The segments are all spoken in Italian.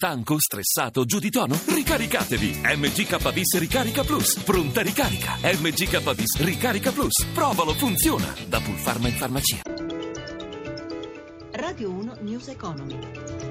Stanco, stressato, giù di tono? Ricaricatevi! MGKBIS Ricarica Plus. Pronta ricarica. MGKBIS Ricarica Plus. Provalo, funziona. Da Pulpharma in farmacia. Radio 1 News Economy.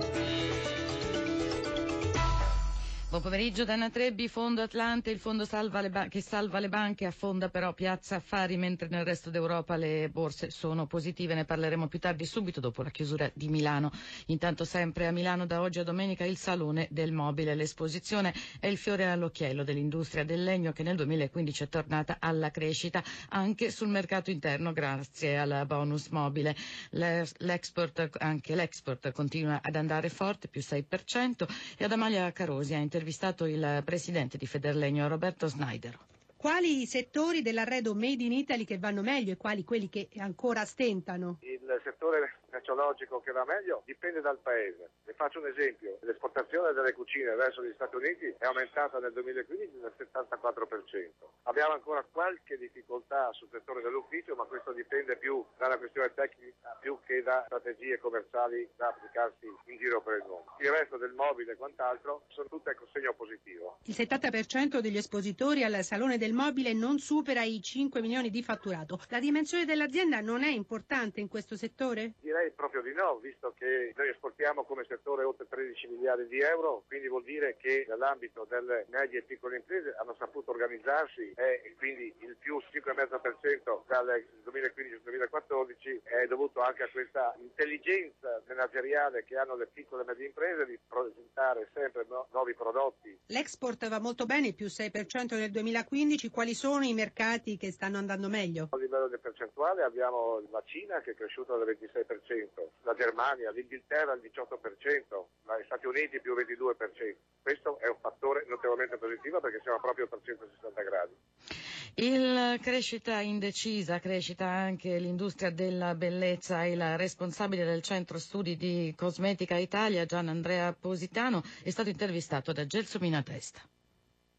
Buon pomeriggio Dana Trebbi, Fondo Atlante, il fondo salva ba- che salva le banche affonda però Piazza Affari mentre nel resto d'Europa le borse sono positive, ne parleremo più tardi subito dopo la chiusura di Milano. Intanto sempre a Milano da oggi a domenica il Salone del Mobile, l'esposizione è il fiore all'occhiello dell'industria del legno che nel 2015 è tornata alla crescita anche sul mercato interno grazie al bonus mobile. L'export, anche l'export continua ad andare forte, più 6% e ad Amalia Carosi ha intervistato il presidente di Federlegno Roberto Snyder. Quali i settori dell'arredo made in Italy che vanno meglio e quali quelli che ancora stentano? Il settore merceologico che va meglio dipende dal paese. Vi faccio un esempio, l'esportazione delle cucine verso gli Stati Uniti è aumentata nel 2015 del 74%. Abbiamo ancora qualche difficoltà sul settore dell'ufficio, ma questo dipende più dalla questione tecnica più che da strategie commerciali da applicarsi in giro per il mondo. Il resto del mobile e quant'altro sono tutte con segno positivo. Il 70% degli espositori al Salone del Mobile non supera i 5 milioni di fatturato. La dimensione dell'azienda non è importante in questo settore? Direi proprio di no, visto che noi esportiamo come settore oltre 13 miliardi di euro, quindi vuol dire che nell'ambito delle medie e piccole imprese hanno saputo organizzarsi e quindi il più 5,5% dal 2015-2014 è dovuto anche a questa intelligenza manageriale che hanno le piccole e medie imprese di presentare sempre no, nuovi prodotti. L'export va molto bene, più 6% nel 2015, quali sono i mercati che stanno andando meglio? A livello di percentuale abbiamo la Cina che è cresciuta del 26%, la Germania, l'Inghilterra il 18%, gli Stati Uniti più 22%. Questo è un fattore notevolmente positivo perché siamo proprio a 360 gradi. Il crescita indecisa, crescita anche l'industria della bellezza. Il responsabile del centro studi di Cosmetica Italia, Gian Andrea Positano, è stato intervistato da Gelso Minatesta.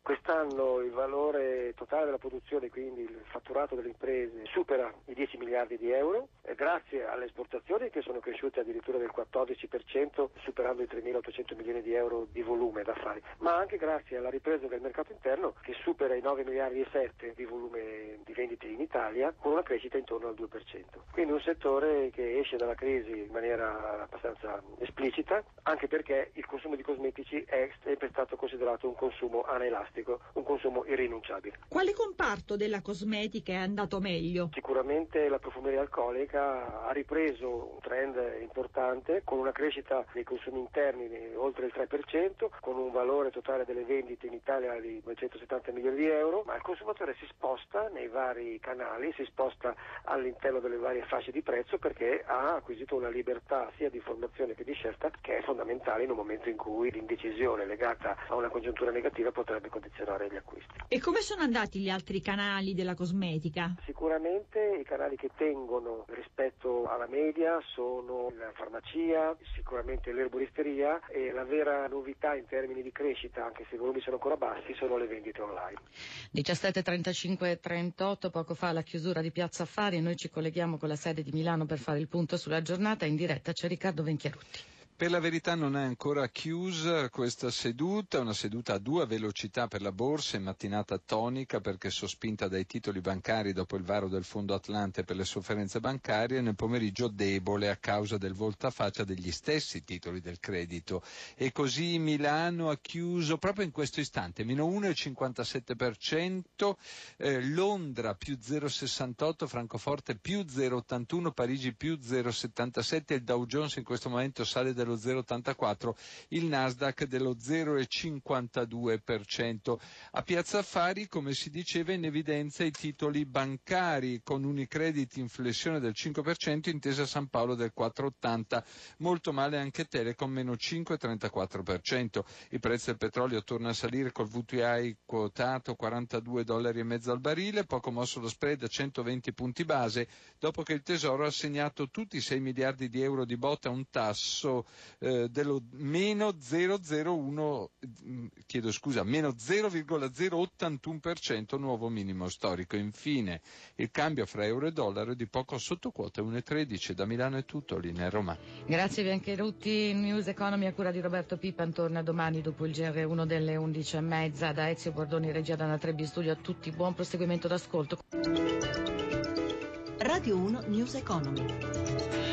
Quest'anno il valore totale della produzione, quindi il fatturato delle imprese, supera i 10 miliardi di euro, grazie alle esportazioni che sono cresciute addirittura del 14%, superando i 3.800 milioni di euro di volume d'affari, ma anche grazie alla ripresa del mercato interno che supera i 9 miliardi e 7 di volume di vendite in Italia, con una crescita intorno al 2%. Quindi un settore che esce dalla crisi in maniera abbastanza esplicita, anche perché il consumo di cosmetici è sempre stato considerato un consumo anelastico un consumo irrinunciabile. Quale comparto della cosmetica è andato meglio? Sicuramente la profumeria alcolica ha ripreso un trend importante con una crescita dei consumi interni di oltre il 3%, con un valore totale delle vendite in Italia di 270 milioni di euro, ma il consumatore si sposta nei vari canali, si sposta all'interno delle varie fasce di prezzo perché ha acquisito una libertà sia di informazione che di scelta che è fondamentale in un momento in cui l'indecisione legata a una congiuntura negativa potrebbe condizionare gli acquisti. E come sono andati gli altri canali della cosmetica? Sicuramente i canali che tengono rispetto alla media sono la farmacia, sicuramente l'erboristeria e la vera novità in termini di crescita, anche se i volumi sono ancora bassi, sono le vendite online. 17.35 38, poco fa la chiusura di Piazza Affari e noi ci colleghiamo con la sede di Milano per fare il punto sulla giornata. In diretta c'è Riccardo Venchiarutti. Per la verità non è ancora chiusa questa seduta, una seduta a due velocità per la borsa, in mattinata tonica perché sospinta dai titoli bancari dopo il varo del Fondo Atlante per le sofferenze bancarie, nel pomeriggio debole a causa del voltafaccia degli stessi titoli del credito. E così Milano ha chiuso proprio in questo istante, meno 1,57%, eh, Londra più 0,68%, Francoforte più 0,81%, Parigi più 0,77%, il Dow Jones in questo momento sale dello 0,84%, il Nasdaq dello 0,52%. A Piazza Affari, come si diceva, in evidenza i titoli bancari con Unicredit in flessione del 5%, intesa San Paolo del 4,80%, molto male anche Telecom meno 5,34%. Il prezzo del petrolio torna a salire col VTI quotato 42 dollari e mezzo al barile, poco mosso lo spread a 120 punti base, dopo che il Tesoro ha assegnato tutti i 6 miliardi di euro di botta a un tasso eh, dello meno 001, mm, chiedo scusa, meno 0,081% nuovo minimo storico. Infine il cambio fra euro e dollaro è di poco sotto quota 1,13. Da Milano è tutto, linea Roma. Grazie Biancherutti, News Economy a cura di Roberto Pipan torna domani dopo il GR1 delle 11.30 da Ezio Bordoni, regia da Natrebbi Studio a tutti, buon proseguimento d'ascolto. Radio 1 News Economy.